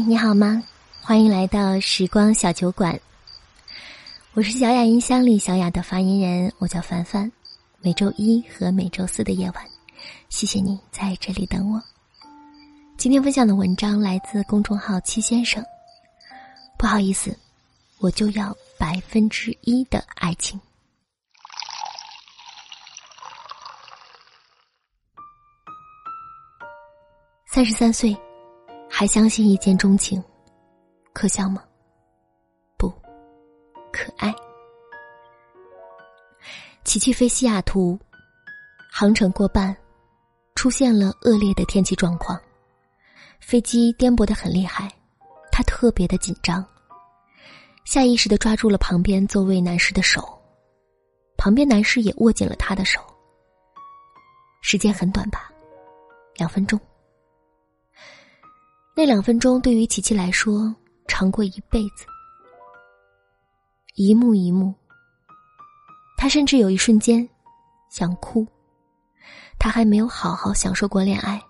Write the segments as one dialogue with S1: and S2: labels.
S1: 你好吗？欢迎来到时光小酒馆。我是小雅音箱里小雅的发言人，我叫凡凡。每周一和每周四的夜晚，谢谢你在这里等我。今天分享的文章来自公众号七先生。不好意思，我就要百分之一的爱情。三十三岁。还相信一见钟情，可笑吗？不，可爱。琪琪飞西雅图，航程过半，出现了恶劣的天气状况，飞机颠簸的很厉害，他特别的紧张，下意识的抓住了旁边座位男士的手，旁边男士也握紧了他的手。时间很短吧，两分钟。那两分钟对于琪琪来说长过一辈子，一幕一幕。他甚至有一瞬间想哭。他还没有好好享受过恋爱，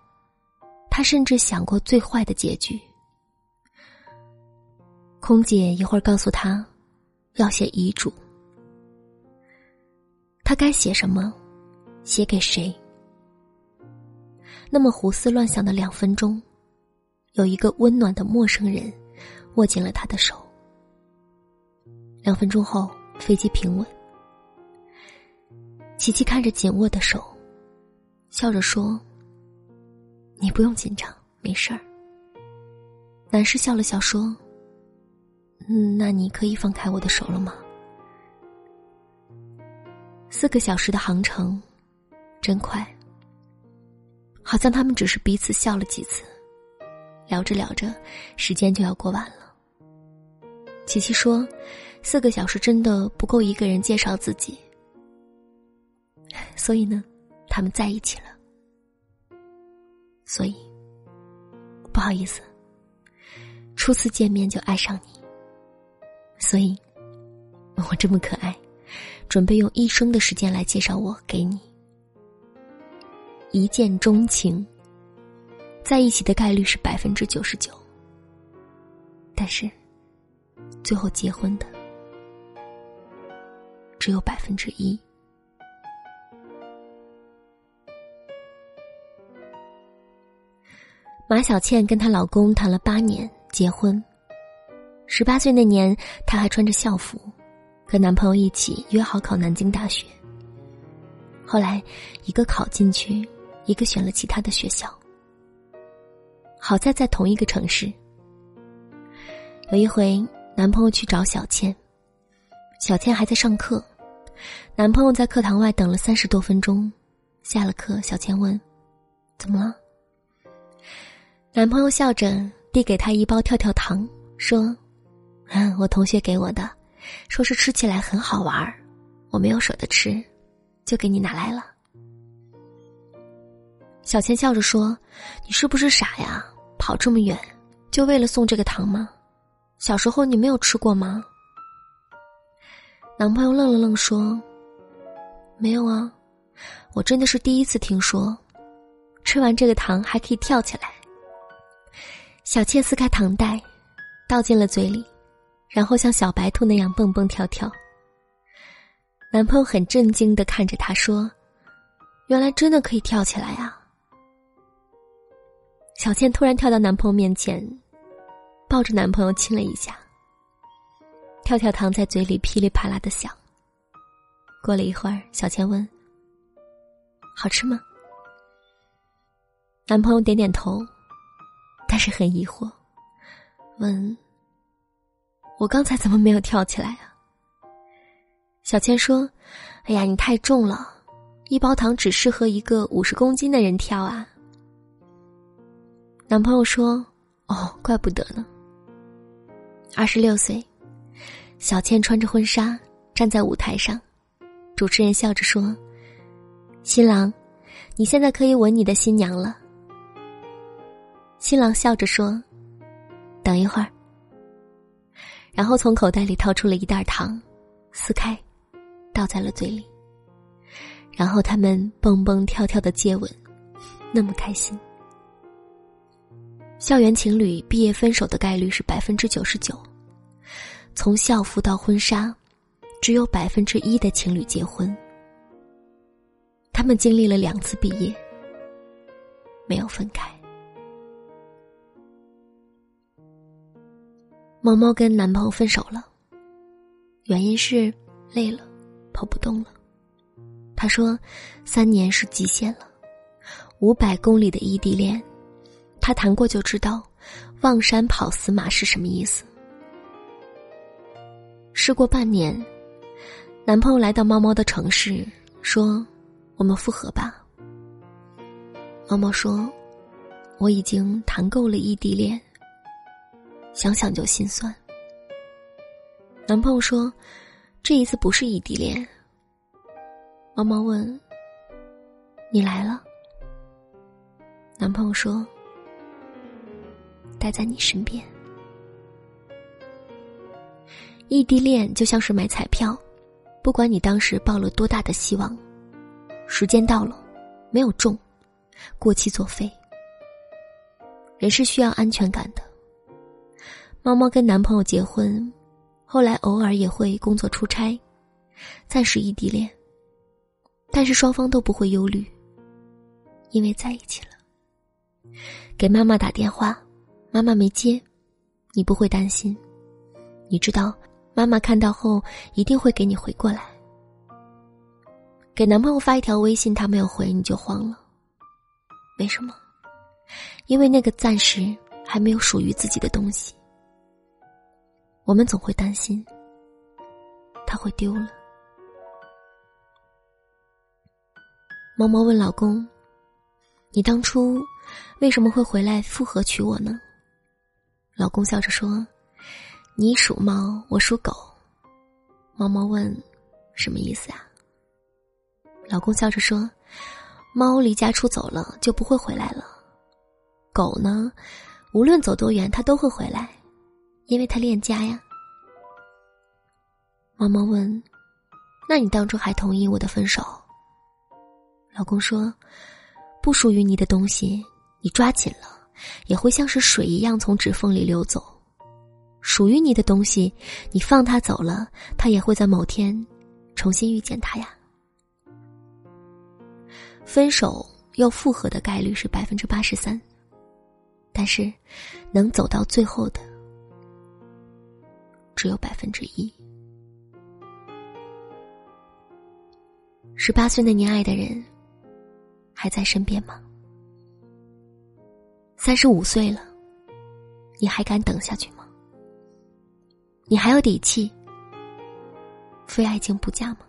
S1: 他甚至想过最坏的结局。空姐一会儿告诉他要写遗嘱，他该写什么，写给谁？那么胡思乱想的两分钟。有一个温暖的陌生人，握紧了他的手。两分钟后，飞机平稳。琪琪看着紧握的手，笑着说：“你不用紧张，没事儿。”男士笑了笑说：“嗯，那你可以放开我的手了吗？”四个小时的航程，真快。好像他们只是彼此笑了几次。聊着聊着，时间就要过完了。琪琪说：“四个小时真的不够一个人介绍自己，所以呢，他们在一起了。所以，不好意思，初次见面就爱上你。所以，我这么可爱，准备用一生的时间来介绍我给你，一见钟情。”在一起的概率是百分之九十九，但是最后结婚的只有百分之一。马小倩跟她老公谈了八年，结婚。十八岁那年，她还穿着校服，跟男朋友一起约好考南京大学。后来，一个考进去，一个选了其他的学校。好在在同一个城市。有一回，男朋友去找小倩，小倩还在上课，男朋友在课堂外等了三十多分钟。下了课，小倩问：“怎么了？”男朋友笑着递给她一包跳跳糖，说：“嗯，我同学给我的，说是吃起来很好玩儿我没有舍得吃，就给你拿来了。”小倩笑着说：“你是不是傻呀？”跑这么远，就为了送这个糖吗？小时候你没有吃过吗？男朋友愣了愣说：“没有啊，我真的是第一次听说，吃完这个糖还可以跳起来。”小倩撕开糖袋，倒进了嘴里，然后像小白兔那样蹦蹦跳跳。男朋友很震惊的看着她说：“原来真的可以跳起来啊！”小倩突然跳到男朋友面前，抱着男朋友亲了一下。跳跳糖在嘴里噼里啪啦的响。过了一会儿，小倩问：“好吃吗？”男朋友点点头，但是很疑惑，问：“我刚才怎么没有跳起来啊？”小倩说：“哎呀，你太重了，一包糖只适合一个五十公斤的人跳啊。”男朋友说：“哦，怪不得呢。”二十六岁，小倩穿着婚纱站在舞台上，主持人笑着说：“新郎，你现在可以吻你的新娘了。”新郎笑着说：“等一会儿。”然后从口袋里掏出了一袋糖，撕开，倒在了嘴里。然后他们蹦蹦跳跳的接吻，那么开心。校园情侣毕业分手的概率是百分之九十九，从校服到婚纱，只有百分之一的情侣结婚。他们经历了两次毕业，没有分开。猫猫跟男朋友分手了，原因是累了，跑不动了。他说，三年是极限了，五百公里的异地恋。他谈过就知道，望山跑死马是什么意思。试过半年，男朋友来到猫猫的城市，说：“我们复合吧。”猫猫说：“我已经谈够了异地恋，想想就心酸。”男朋友说：“这一次不是异地恋。”猫猫问：“你来了？”男朋友说。待在你身边。异地恋就像是买彩票，不管你当时抱了多大的希望，时间到了，没有中，过期作废。人是需要安全感的。猫猫跟男朋友结婚，后来偶尔也会工作出差，暂时异地恋，但是双方都不会忧虑，因为在一起了。给妈妈打电话。妈妈没接，你不会担心，你知道妈妈看到后一定会给你回过来。给男朋友发一条微信，他没有回，你就慌了。为什么？因为那个暂时还没有属于自己的东西，我们总会担心他会丢了。猫猫问老公：“你当初为什么会回来复合娶我呢？”老公笑着说：“你属猫，我属狗。”猫猫问：“什么意思啊？”老公笑着说：“猫离家出走了就不会回来了，狗呢，无论走多远它都会回来，因为它恋家呀。”猫猫问：“那你当初还同意我的分手？”老公说：“不属于你的东西，你抓紧了。”也会像是水一样从指缝里流走，属于你的东西，你放它走了，它也会在某天重新遇见它呀。分手又复合的概率是百分之八十三，但是能走到最后的只有百分之一。十八岁那年爱的人还在身边吗？三十五岁了，你还敢等下去吗？你还有底气非爱情不嫁吗？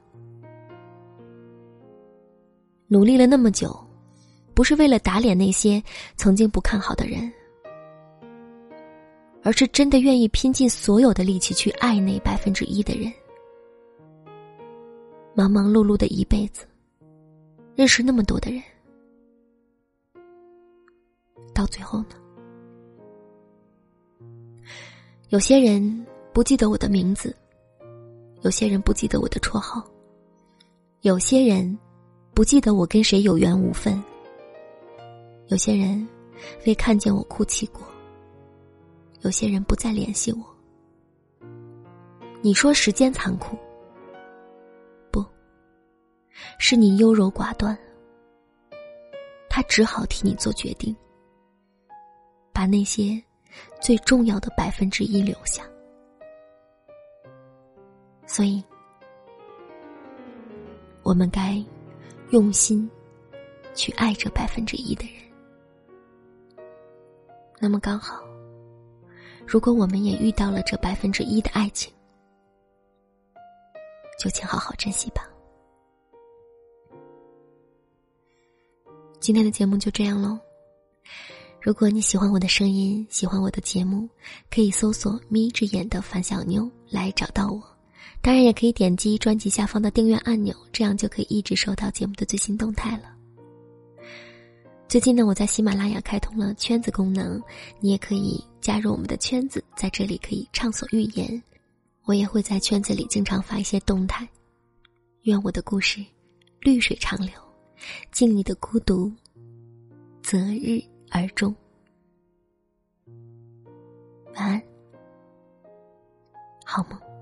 S1: 努力了那么久，不是为了打脸那些曾经不看好的人，而是真的愿意拼尽所有的力气去爱那百分之一的人。忙忙碌碌的一辈子，认识那么多的人。到最后呢？有些人不记得我的名字，有些人不记得我的绰号，有些人不记得我跟谁有缘无分，有些人未看见我哭泣过，有些人不再联系我。你说时间残酷，不是你优柔寡断，他只好替你做决定。把那些最重要的百分之一留下，所以我们该用心去爱这百分之一的人。那么刚好，如果我们也遇到了这百分之一的爱情，就请好好珍惜吧。今天的节目就这样喽。如果你喜欢我的声音，喜欢我的节目，可以搜索“眯着眼的樊小妞”来找到我。当然，也可以点击专辑下方的订阅按钮，这样就可以一直收到节目的最新动态了。最近呢，我在喜马拉雅开通了圈子功能，你也可以加入我们的圈子，在这里可以畅所欲言。我也会在圈子里经常发一些动态。愿我的故事绿水长流，敬你的孤独，择日。而终。晚安。好梦。